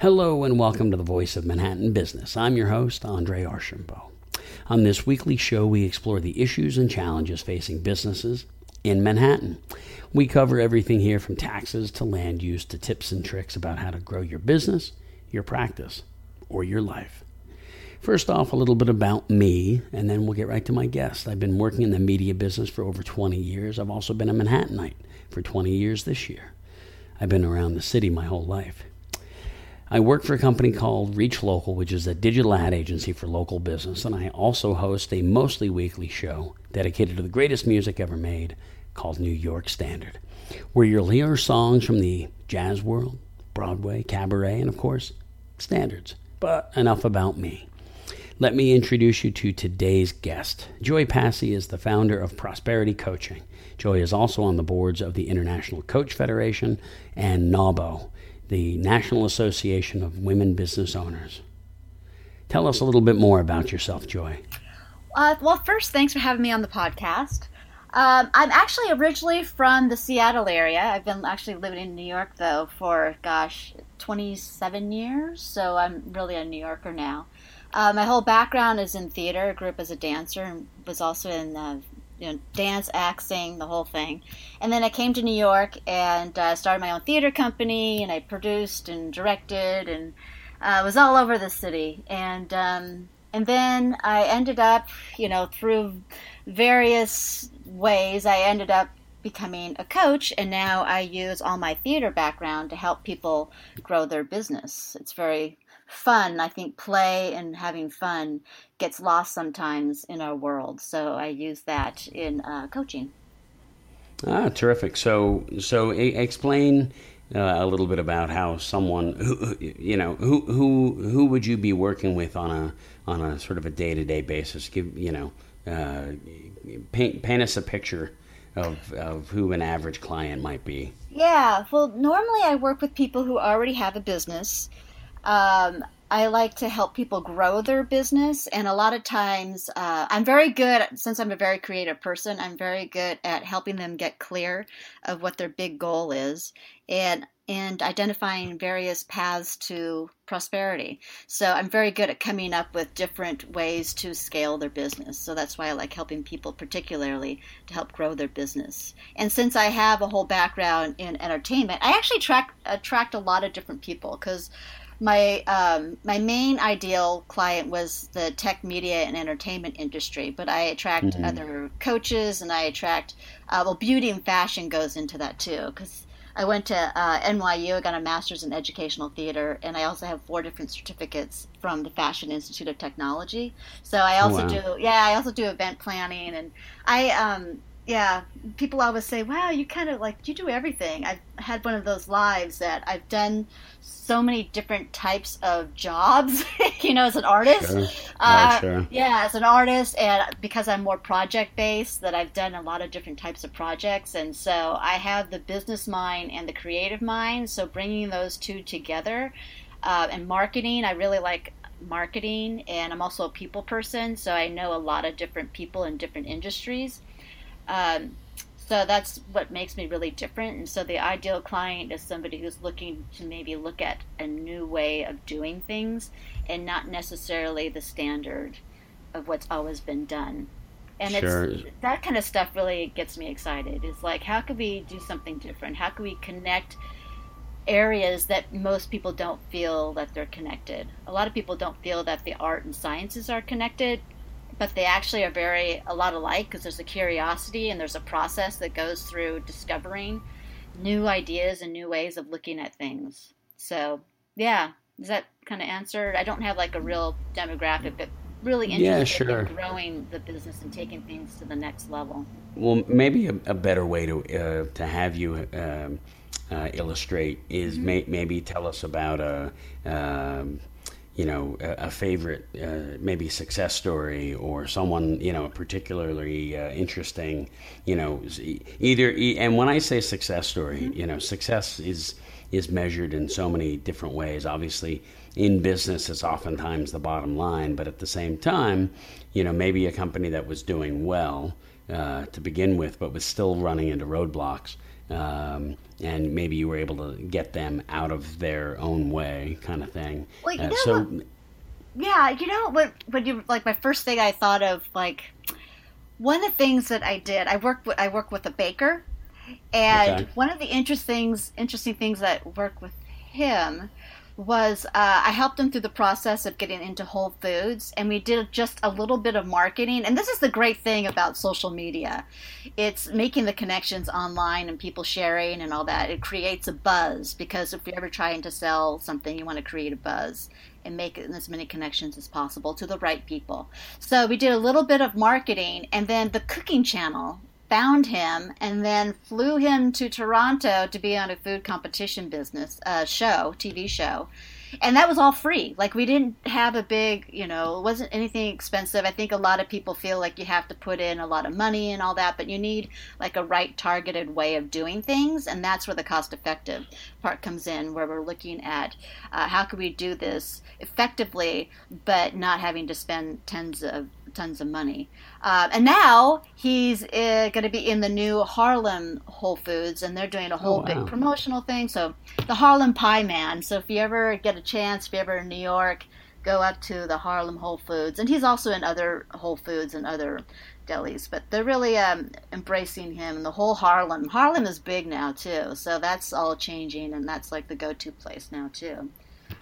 Hello and welcome to the Voice of Manhattan Business. I'm your host, Andre Archambault. On this weekly show, we explore the issues and challenges facing businesses in Manhattan. We cover everything here from taxes to land use to tips and tricks about how to grow your business, your practice, or your life. First off, a little bit about me, and then we'll get right to my guest. I've been working in the media business for over 20 years. I've also been a Manhattanite for 20 years this year. I've been around the city my whole life. I work for a company called ReachLocal, which is a digital ad agency for local business, and I also host a mostly weekly show dedicated to the greatest music ever made called New York Standard, where you'll hear songs from the jazz world, Broadway, cabaret, and of course, standards. But enough about me. Let me introduce you to today's guest. Joy Passey is the founder of Prosperity Coaching. Joy is also on the boards of the International Coach Federation and NAWBO, the National Association of Women Business Owners. Tell us a little bit more about yourself, Joy. Uh, well, first, thanks for having me on the podcast. Um, I'm actually originally from the Seattle area. I've been actually living in New York, though, for, gosh, 27 years. So I'm really a New Yorker now. Uh, my whole background is in theater. I grew up as a dancer and was also in uh, you know, dance, acting, the whole thing. And then I came to New York and uh, started my own theater company, and I produced and directed and uh, was all over the city. And um, and then I ended up, you know, through various ways, I ended up becoming a coach, and now I use all my theater background to help people grow their business. It's very fun. I think play and having fun gets lost sometimes in our world. So I use that in uh, coaching. Ah, terrific. So, so explain uh, a little bit about how someone who you know who who who would you be working with on a on a sort of a day to day basis? Give you know uh, paint paint us a picture of of who an average client might be. Yeah. Well, normally I work with people who already have a business um, I like to help people grow their business, and a lot of times uh, I'm very good. Since I'm a very creative person, I'm very good at helping them get clear of what their big goal is, and and identifying various paths to prosperity. So I'm very good at coming up with different ways to scale their business. So that's why I like helping people, particularly to help grow their business. And since I have a whole background in entertainment, I actually track, attract a lot of different people because my um, my main ideal client was the tech media and entertainment industry, but I attract mm-hmm. other coaches and I attract uh, well, beauty and fashion goes into that too because. I went to uh, NYU. I got a master's in educational theater, and I also have four different certificates from the Fashion Institute of Technology. So I also wow. do, yeah, I also do event planning, and I um, yeah, people always say, "Wow, you kind of like you do everything." I've had one of those lives that I've done so many different types of jobs. you know, as an artist, sure. Uh, sure. yeah, as an artist, and because I'm more project based, that I've done a lot of different types of projects, and so I have the business mind and the creative mind. So bringing those two together, uh, and marketing, I really like marketing, and I'm also a people person, so I know a lot of different people in different industries. Um, so that's what makes me really different. And so the ideal client is somebody who's looking to maybe look at a new way of doing things and not necessarily the standard of what's always been done. And sure. it's that kind of stuff really gets me excited. It's like how could we do something different? How can we connect areas that most people don't feel that they're connected? A lot of people don't feel that the art and sciences are connected but they actually are very a lot alike because there's a curiosity and there's a process that goes through discovering new ideas and new ways of looking at things. So, yeah, does that kind of answer? I don't have like a real demographic, but really interested yeah, sure. in growing the business and taking things to the next level. Well, maybe a, a better way to uh, to have you. Um, uh, illustrate is mm-hmm. may, maybe tell us about a um, you know, a, a favorite, uh, maybe success story or someone, you know, particularly uh, interesting, you know, either, and when I say success story, mm-hmm. you know, success is, is measured in so many different ways. Obviously, in business, it's oftentimes the bottom line, but at the same time, you know, maybe a company that was doing well uh, to begin with, but was still running into roadblocks um, and maybe you were able to get them out of their own way, kind of thing. Well, you Uh, know so, Yeah, you know what? When you like my first thing, I thought of like one of the things that I did. I work with I work with a baker, and Okay. one of the interesting interesting things that work with him was uh, I helped him through the process of getting into Whole Foods, and we did just a little bit of marketing. And this is the great thing about social media it's making the connections online and people sharing and all that. It creates a buzz because if you're ever trying to sell something, you want to create a buzz and make as many connections as possible to the right people. So we did a little bit of marketing, and then the cooking channel found him and then flew him to Toronto to be on a food competition business uh, show, TV show. And that was all free. Like we didn't have a big, you know, it wasn't anything expensive. I think a lot of people feel like you have to put in a lot of money and all that, but you need like a right targeted way of doing things, and that's where the cost effective part comes in, where we're looking at uh, how can we do this effectively, but not having to spend tons of tons of money. Uh, and now he's uh, going to be in the new Harlem Whole Foods, and they're doing a whole wow. big promotional thing. So the Harlem Pie Man. So if you ever get a chance, if you're ever in New York, go up to the Harlem Whole Foods, and he's also in other Whole Foods and other delis. But they're really um, embracing him, and the whole Harlem. Harlem is big now too, so that's all changing, and that's like the go-to place now too.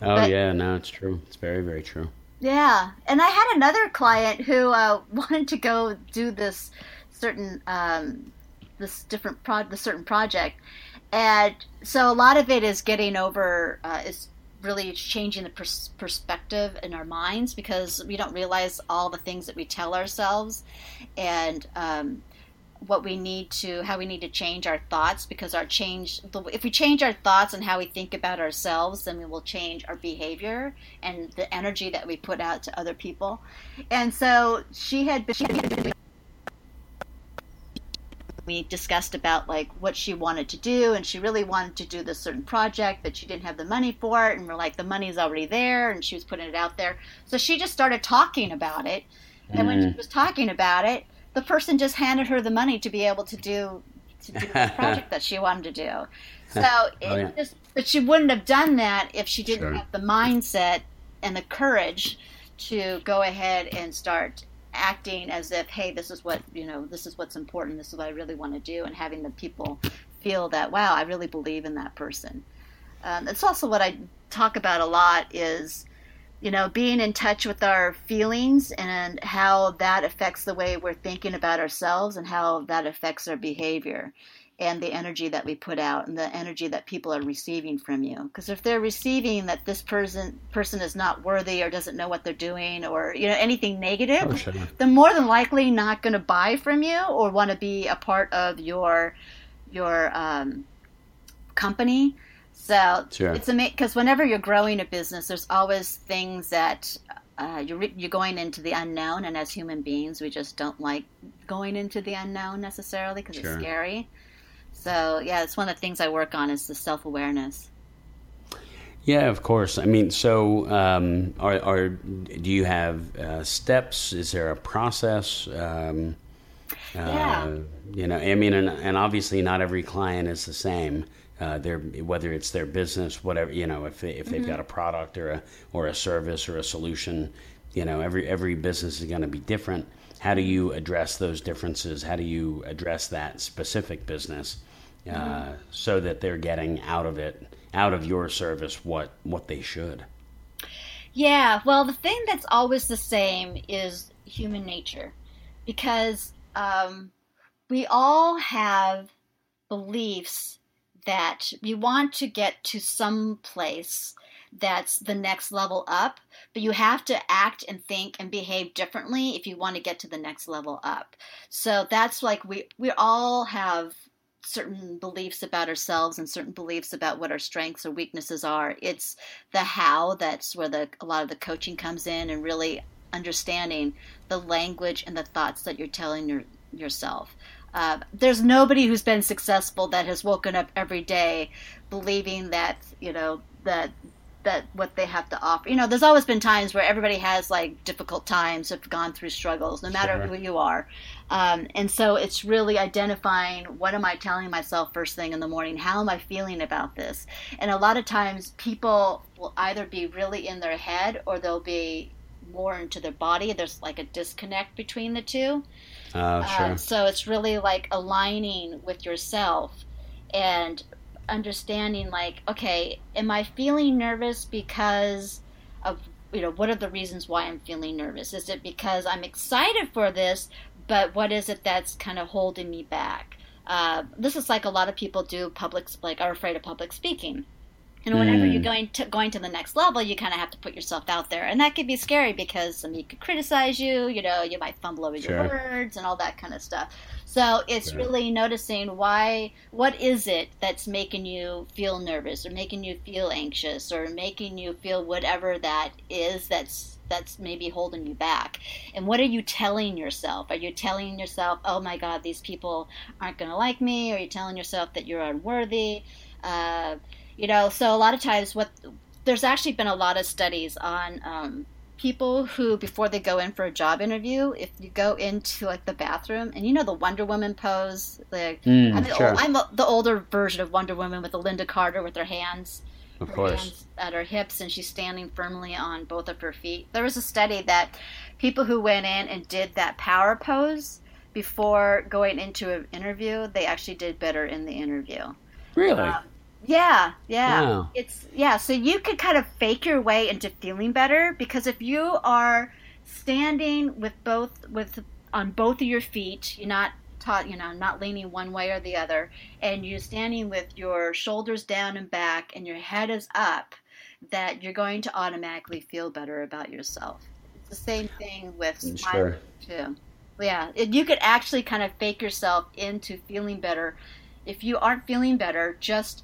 oh but- yeah, no, it's true. It's very, very true. Yeah, and I had another client who uh, wanted to go do this certain um, this different pro the certain project, and so a lot of it is getting over uh, is really changing the pers- perspective in our minds because we don't realize all the things that we tell ourselves, and um, what we need to how we need to change our thoughts because our change the, if we change our thoughts and how we think about ourselves then we will change our behavior and the energy that we put out to other people. And so she had been, she had been we discussed about like what she wanted to do and she really wanted to do this certain project but she didn't have the money for it and we're like the money's already there and she was putting it out there. So she just started talking about it. And when she mm. was talking about it the person just handed her the money to be able to do to do the project that she wanted to do so it Oh, yeah. just but she wouldn't have done that if she didn't Sure. have the mindset and the courage to go ahead and start acting as if hey this is what you know this is what's important this is what i really want to do and having the people feel that wow i really believe in that person um, it's also what i talk about a lot is you know being in touch with our feelings and how that affects the way we're thinking about ourselves and how that affects our behavior and the energy that we put out and the energy that people are receiving from you because if they're receiving that this person person is not worthy or doesn't know what they're doing or you know anything negative Oh, sure. they're more than likely not going to buy from you or want to be a part of your your um, company. So Sure. it's amazing because whenever you're growing a business, there's always things that uh, you're you're going into the unknown, and as human beings, we just don't like going into the unknown necessarily because Sure. it's scary. So yeah, it's one of the things I work on is the self awareness. Yeah, of course. I mean, so um, are, are do you have uh, steps? Is there a process? Um, Yeah. uh, you know, I mean, and, and obviously not every client is the same. Uh, their whether it's their business, whatever you know, if they, if they've got a product or a or a service or a solution, you know, every every business is going to be different. How do you address those differences? How do you address that specific business uh, so that they're getting out of it, out of your service, what what they should? Yeah, well, the thing that's always the same is human nature because um, we all have beliefs that you want to get to some place that's the next level up, but you have to act and think and behave differently if you want to get to the next level up. So that's like we we all have certain beliefs about ourselves and certain beliefs about what our strengths or weaknesses are. It's the how that's where the a lot of the coaching comes in and really understanding the language and the thoughts that you're telling your, yourself. Uh, there's nobody who's been successful that has woken up every day believing that you know that that what they have to offer. You know, there's always been times where everybody has like difficult times, have gone through struggles, no matter sure. who you are. Um, and so it's really identifying what am I telling myself first thing in the morning? How am I feeling about this? And a lot of times people will either be really in their head or they'll be more into their body. There's like a disconnect between the two. Uh, sure. Uh, so it's really like aligning with yourself and understanding like okay am i feeling nervous because of you know what are the reasons why i'm feeling nervous? Is it because i'm excited for this but what is it that's kind of holding me back? Uh, this is like a lot of people do public like are afraid of public speaking and whenever mm. you're going to going to the next level, you kind of have to put yourself out there, and that could be scary because somebody could criticize you. You know, you might fumble over sure. your words and all that kind of stuff. So it's sure. really noticing why, what is it that's making you feel nervous or making you feel anxious or making you feel whatever that is that's that's maybe holding you back. And what are you telling yourself? Are you telling yourself, "Oh my God, these people aren't going to like me"? Or are you telling yourself that you're unworthy? Uh, you know, so a lot of times, what there's actually been a lot of studies on um, people who, before they go in for a job interview, if you go into like the bathroom and you know the Wonder Woman pose, like mm, I'm, the sure. old, I'm the older version of Wonder Woman with the Lynda Carter with her hands. Of her course. Hands at her hips, and she's standing firmly on both of her feet. There was a study that people who went in and did that power pose before going into an interview, they actually did better in the interview. Really? Um, yeah, yeah. Wow. It's yeah, so you could kind of fake your way into feeling better because if you are standing with both with on both of your feet, you're not taught, you know, not leaning one way or the other, and you're standing with your shoulders down and back and your head is up, that you're going to automatically feel better about yourself. It's the same thing with mm, sure. too. Yeah, you could actually kind of fake yourself into feeling better. If you aren't feeling better, just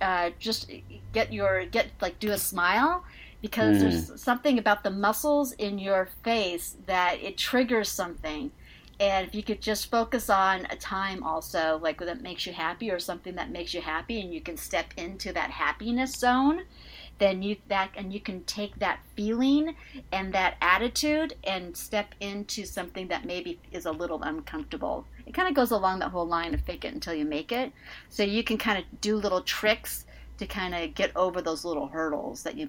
uh, just get your get like do a smile because mm. there's something about the muscles in your face that it triggers something and if you could just focus on a time also like that makes you happy or something that makes you happy and you can step into that happiness zone then you that and you can take that feeling and that attitude and step into something that maybe is a little uncomfortable. It kind of goes along that whole line of fake it until you make it. So you can kind of do little tricks to kind of get over those little hurdles that you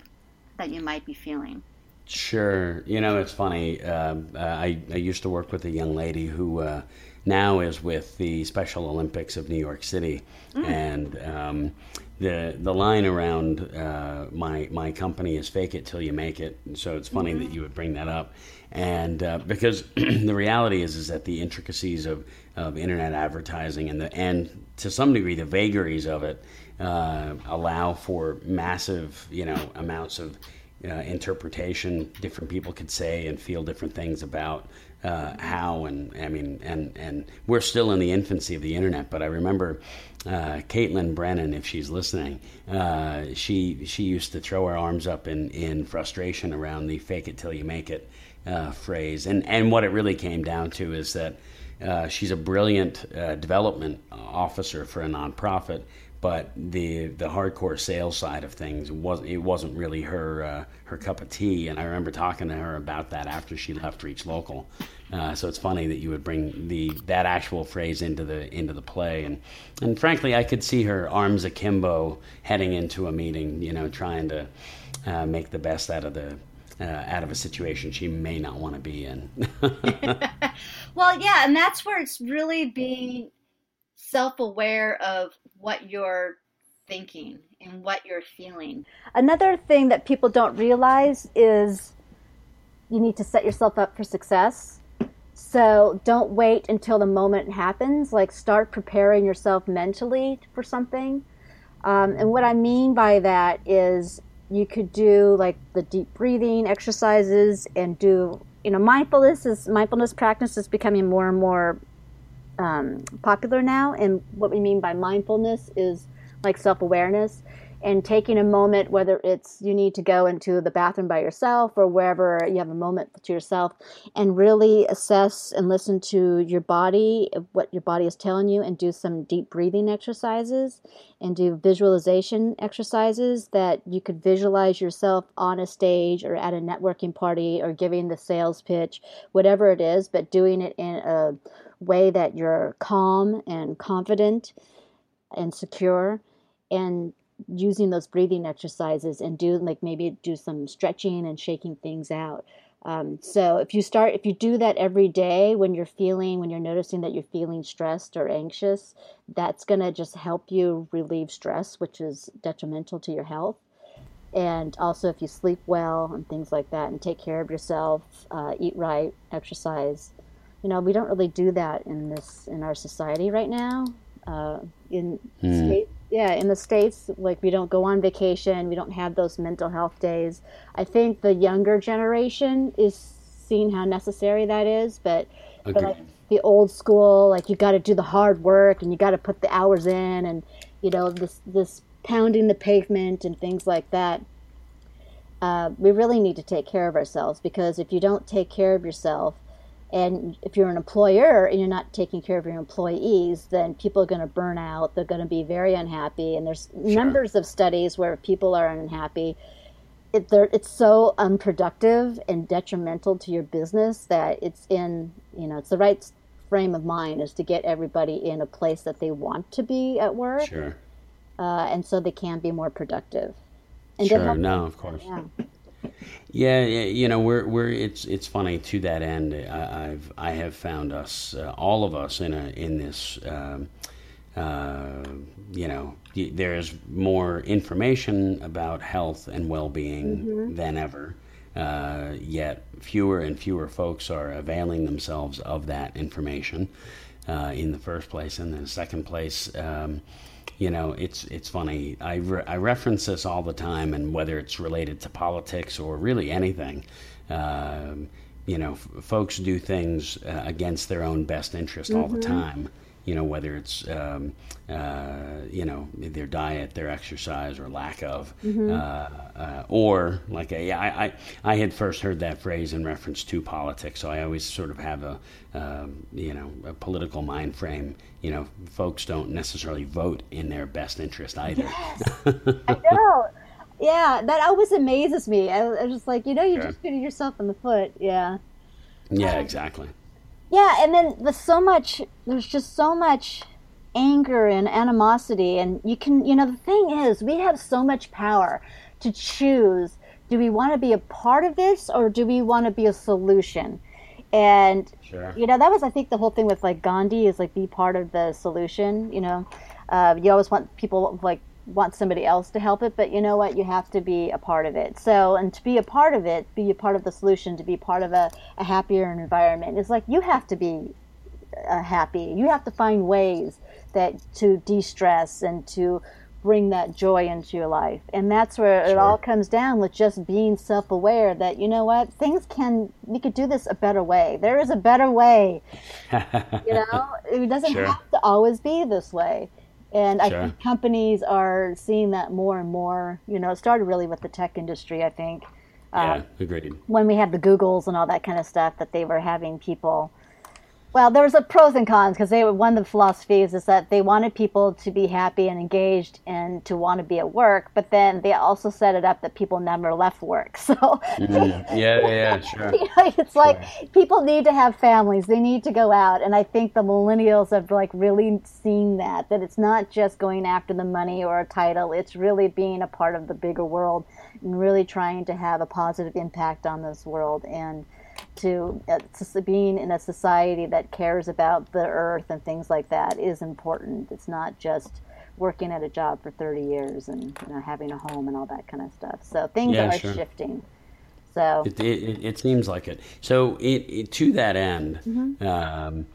that you might be feeling. Sure. You know, it's funny. Uh, I, I used to work with a young lady who uh, now is with the Special Olympics of New York City. Mm. And um, the the line around uh, my my company is fake it till you make it. So it's funny mm-hmm. that you would bring that up, and uh, because the reality is is that the intricacies of, of internet advertising and the and to some degree the vagaries of it uh, allow for massive you know amounts of uh, interpretation. Different people could say and feel different things about uh, how and I mean and and we're still in the infancy of the internet. But I remember uh, Caitlin Brennan, if she's listening, uh, she she used to throw her arms up in in frustration around the "fake it till you make it" uh, phrase, and and what it really came down to is that. Uh, she's a brilliant development officer for a nonprofit, but the the hardcore sales side of things was it wasn't really her uh, her cup of tea. And I remember talking to her about that after she left ReachLocal. Uh, so it's funny that you would bring the that actual phrase into the into the play. And and frankly, I could see her arms akimbo heading into a meeting, you know, trying to uh, make the best out of the uh, out of a situation she may not want to be in. well, yeah, and that's where it's really being self aware of what you're thinking and what you're feeling. Another thing that people don't realize is you need to set yourself up for success. So don't wait until the moment happens. Like start preparing yourself mentally for something. Um, and what I mean by that is you could do like the deep breathing exercises and do you know mindfulness is mindfulness practice is becoming more and more um, popular now. And what we mean by mindfulness is like self awareness. And taking a moment, whether it's you need to go into the bathroom by yourself or wherever you have a moment to yourself, and really assess and listen to your body, what your body is telling you, and do some deep breathing exercises and do visualization exercises that you could visualize yourself on a stage or at a networking party or giving the sales pitch, whatever it is, but doing it in a way that you're calm and confident and secure. And using those breathing exercises and do like maybe do some stretching and shaking things out. Um, so if you start, if you do that every day when you're feeling, when you're noticing that you're feeling stressed or anxious, that's going to just help you relieve stress, which is detrimental to your health. And also, if you sleep well and things like that, and take care of yourself, uh, eat right, exercise. You know, we don't really do that in this in our society right now. Uh, in mm. state, yeah, in the states, like we don't go on vacation, we don't have those mental health days. I think the younger generation is seeing how necessary that is, but, but like the old school, like you got to do the hard work and you got to put the hours in, and you know this this pounding the pavement and things like that. Uh, we really need to take care of ourselves because if you don't take care of yourself, and if you're an employer and you're not taking care of your employees, then people are going to burn out. They're going to be very unhappy. And there's sure. numbers of studies where people are unhappy. It, it's so unproductive and detrimental to your business that it's in, you know, it's the right frame of mind is to get everybody in a place that they want to be at work. Sure. Uh, and so they can be more productive. And sure. No, of course. Yeah. Yeah, you know, we're we're it's it's funny to that end. I, have I have found us uh, all of us in a in this. Um, uh, you know, there's more information about health and well-being mm-hmm. than ever. Uh, yet fewer and fewer folks are availing themselves of that information uh, in the first place. And in the second place, um, you know, it's it's funny. I re- I reference this all the time, and whether it's related to politics or really anything, um, you know, f- folks do things uh, against their own best interest mm-hmm. all the mm-hmm. time you know, whether it's, um, uh, you know, their diet, their exercise, or lack of, mm-hmm. uh, uh, or like a, I, I, I had first heard that phrase in reference to politics, so I always sort of have a, um, you know, a political mind frame. You know, folks don't necessarily vote in their best interest either. Yes, I know. Yeah, that always amazes me. I, I was just like, you know, you're sure. just shooting yourself in the foot. Yeah. Yeah, um, exactly. Yeah, and then there's so much. There's just so much anger and animosity, and you can, you know, the thing is, we have so much power to choose. Do we want to be a part of this, or do we want to be a solution? And sure. you know, that was, I think, the whole thing with like Gandhi is like be part of the solution. You know, uh, you always want people like want somebody else to help it, but you know what? You have to be a part of it. So, and to be a part of it, be a part of the solution, to be part of a, a happier environment, it's like you have to be uh, happy. You have to find ways that to de stress and to bring that joy into your life. And that's where sure. it all comes down with just being self aware that, you know what, things can, we could do this a better way. There is a better way. you know, it doesn't sure. have to always be this way. And sure. I think companies are seeing that more and more. You know, it started really with the tech industry, I think. Yeah, uh, agreed. When we had the Googles and all that kind of stuff, that they were having people well, there was a pros and cons because they one of the philosophies is that they wanted people to be happy and engaged and to want to be at work, but then they also set it up that people never left work. So mm-hmm. yeah, yeah, sure. you know, it's sure. like people need to have families; they need to go out, and I think the millennials have like really seen that that it's not just going after the money or a title; it's really being a part of the bigger world and really trying to have a positive impact on this world and to, uh, to being in a society that cares about the earth and things like that is important. It's not just working at a job for 30 years and you know, having a home and all that kind of stuff. So things yeah, are sure. shifting. So it, it, it, seems like it. So it, to that end, mm-hmm. um,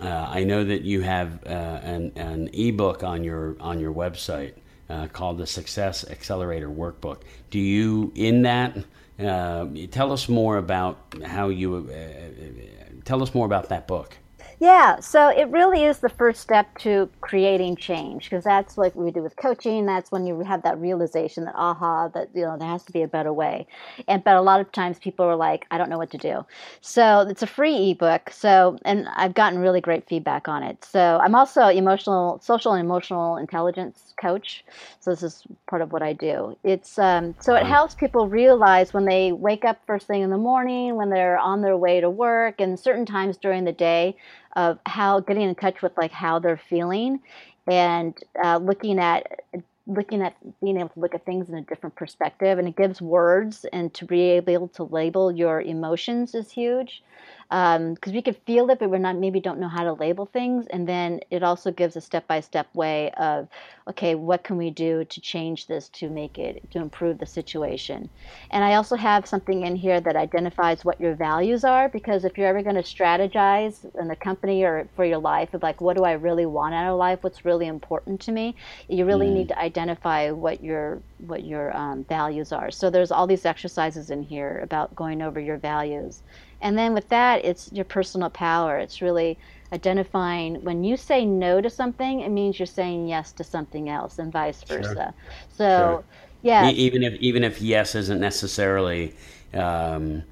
uh, I know that you have uh, an, an ebook on your on your website uh, called the Success Accelerator Workbook. Do you in that? Uh, tell us more about how you. Uh, tell us more about that book. Yeah, so it really is the first step to creating change because that's like we do with coaching. That's when you have that realization that aha, that you know there has to be a better way. And but a lot of times people are like, I don't know what to do. So it's a free ebook. So and I've gotten really great feedback on it. So I'm also emotional, social and emotional intelligence coach. So this is part of what I do. It's um, so it helps people realize when they wake up first thing in the morning, when they're on their way to work, and certain times during the day of how getting in touch with like how they're feeling and uh, looking at looking at being able to look at things in a different perspective. And it gives words and to be able to label your emotions is huge because um, we can feel it, but we're not maybe don't know how to label things. And then it also gives a step by step way of, okay, what can we do to change this to make it to improve the situation? And I also have something in here that identifies what your values are because if you're ever going to strategize in the company or for your life of like, what do I really want out of life? What's really important to me? You really mm. need to identify what your what your um, values are. So there's all these exercises in here about going over your values. And then with that, it's your personal power. It's really identifying when you say no to something, it means you're saying yes to something else, and vice versa. Sure. So, sure. yeah. Even if even if yes isn't necessarily um,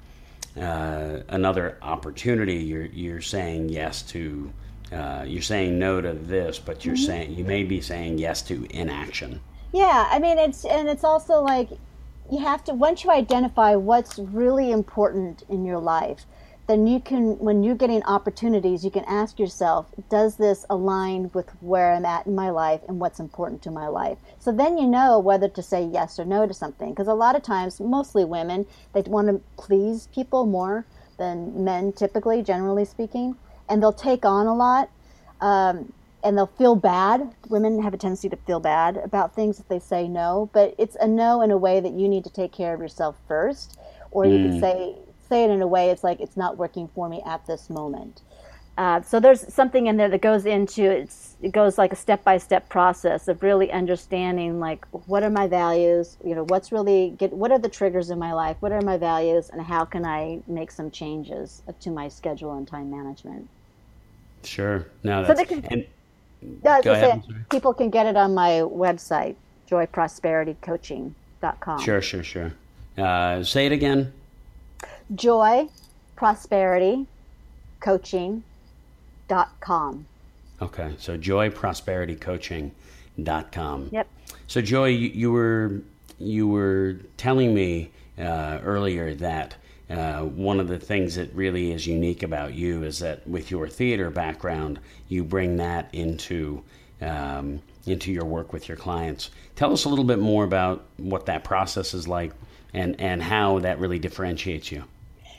uh, another opportunity, you're you're saying yes to. Uh, you're saying no to this, but you're mm-hmm. saying you may be saying yes to inaction. Yeah, I mean it's and it's also like you have to once you identify what's really important in your life then you can when you're getting opportunities you can ask yourself does this align with where i'm at in my life and what's important to my life? So then you know whether to say yes or no to something because a lot of times mostly women they want to please people more than men typically generally speaking and they'll take on a lot. Um, and they'll feel bad. Women have a tendency to feel bad about things if they say no, but it's a no in a way that you need to take care of yourself first, or you mm. can say say it in a way it's like it's not working for me at this moment. Uh, so there's something in there that goes into it's, it goes like a step by step process of really understanding like what are my values you know what's really get what are the triggers in my life what are my values and how can i make some changes to my schedule and time management sure no that's, so can, and, Go ahead. people can get it on my website, joyprosperitycoaching.com. Sure, sure, sure. Uh, say it again. Joy Prosperity Coaching.com. Okay, so joyprosperitycoaching.com. Yep. So Joy, you, you were you were telling me uh, earlier that uh, one of the things that really is unique about you is that with your theater background, you bring that into um, into your work with your clients. Tell us a little bit more about what that process is like and, and how that really differentiates you.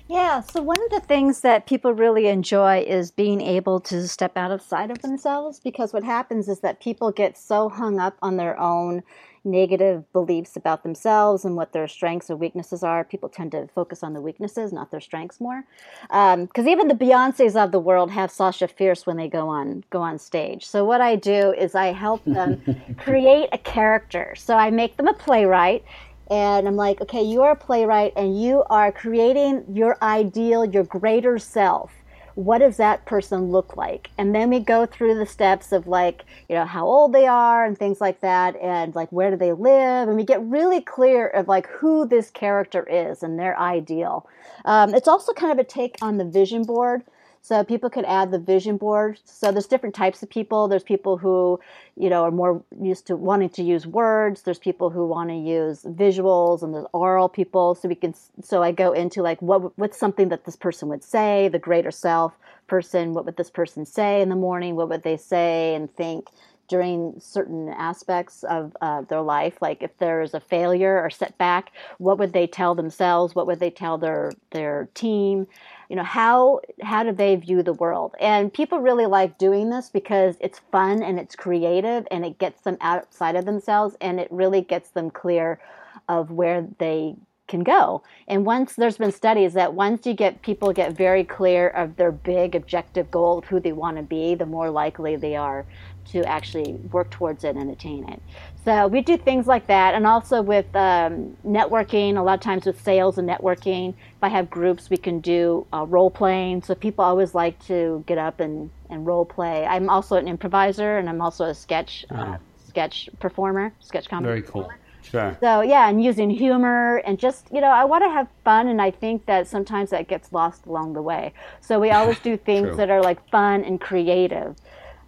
Yeah, so one of the things that people really enjoy is being able to step outside of themselves because what happens is that people get so hung up on their own negative beliefs about themselves and what their strengths or weaknesses are. People tend to focus on the weaknesses, not their strengths more. Because um, even the Beyonces of the world have Sasha Fierce when they go on go on stage. So what I do is I help them create a character. So I make them a playwright and I'm like, okay, you are a playwright and you are creating your ideal, your greater self what does that person look like? And then we go through the steps of like, you know, how old they are and things like that, and like where do they live, and we get really clear of like who this character is and their ideal. Um, it's also kind of a take on the vision board. So people could add the vision board. So there's different types of people. There's people who, you know, are more used to wanting to use words. There's people who want to use visuals, and there's oral people. So we can. So I go into like what what's something that this person would say, the greater self person. What would this person say in the morning? What would they say and think? During certain aspects of uh, their life like if there's a failure or setback what would they tell themselves? What would they tell their their team? You know how how do they view the world? And people really like doing this because it's fun and it's creative and it gets them outside of themselves and it really gets them clear of where they can go and once there's been studies that once you get people get very clear of their big objective goal of who they want to be the more likely they are to actually work towards it and attain it. So we do things like that, and also with um, networking. A lot of times with sales and networking, if I have groups, we can do uh, role playing. So people always like to get up and, and role play. I'm also an improviser, and I'm also a sketch uh, sketch performer, sketch comedy. Very cool. Sure. So yeah, and using humor and just you know, I want to have fun, and I think that sometimes that gets lost along the way. So we always do things that are like fun and creative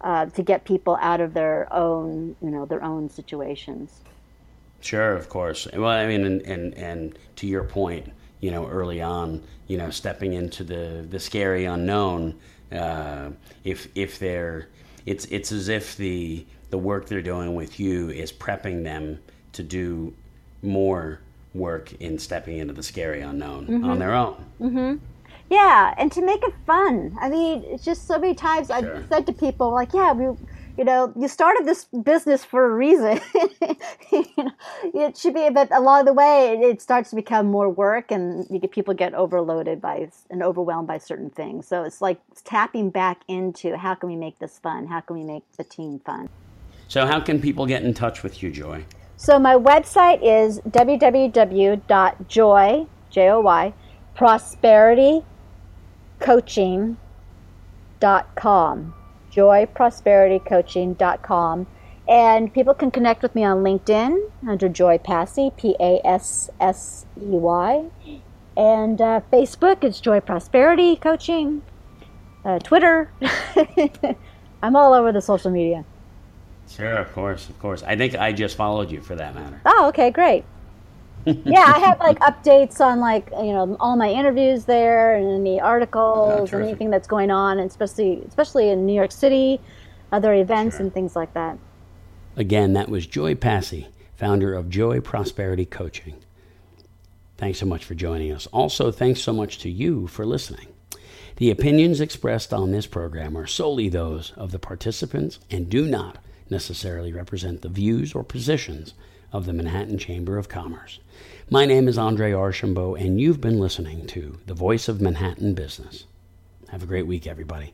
uh, to get people out of their own you know their own situations. Sure, of course. Well, I mean, and, and, and to your point, you know, early on, you know, stepping into the, the scary unknown, uh, if, if they're, it's, it's as if the, the work they're doing with you is prepping them to do more work in stepping into the scary unknown mm-hmm. on their own. Mm-hmm. Yeah, and to make it fun. I mean, it's just so many times Sure. I've said to people like, yeah, we. You know, you started this business for a reason. you know, it should be, but along the way, it, it starts to become more work, and you get, people get overloaded by and overwhelmed by certain things. So it's like tapping back into how can we make this fun? How can we make the team fun? So, how can people get in touch with you, Joy? So my website is www.joy, J-O-Y, prosperitycoaching.com. joyprosperitycoaching.com. And people can connect with me on LinkedIn under Joy Passey, P-A-S-S-E-Y. And uh, Facebook, it's Joy Prosperity Coaching. Uh, Twitter. I'm all over the social media. Sure, of course, of course. I think I just followed you for that matter. Oh, okay, great. yeah, I have like updates on like you know all my interviews there and any articles and terrific. anything that's going on, and especially especially in New York City, other events Sure. and things like that. Again, that was Joy Passey, founder of Joy Prosperity Coaching. Thanks so much for joining us. Also, thanks so much to you for listening. The opinions expressed on this program are solely those of the participants and do not necessarily represent the views or positions of the Manhattan Chamber of Commerce. My name is Andre Archambault, and you've been listening to The Voice of Manhattan Business. Have a great week, everybody.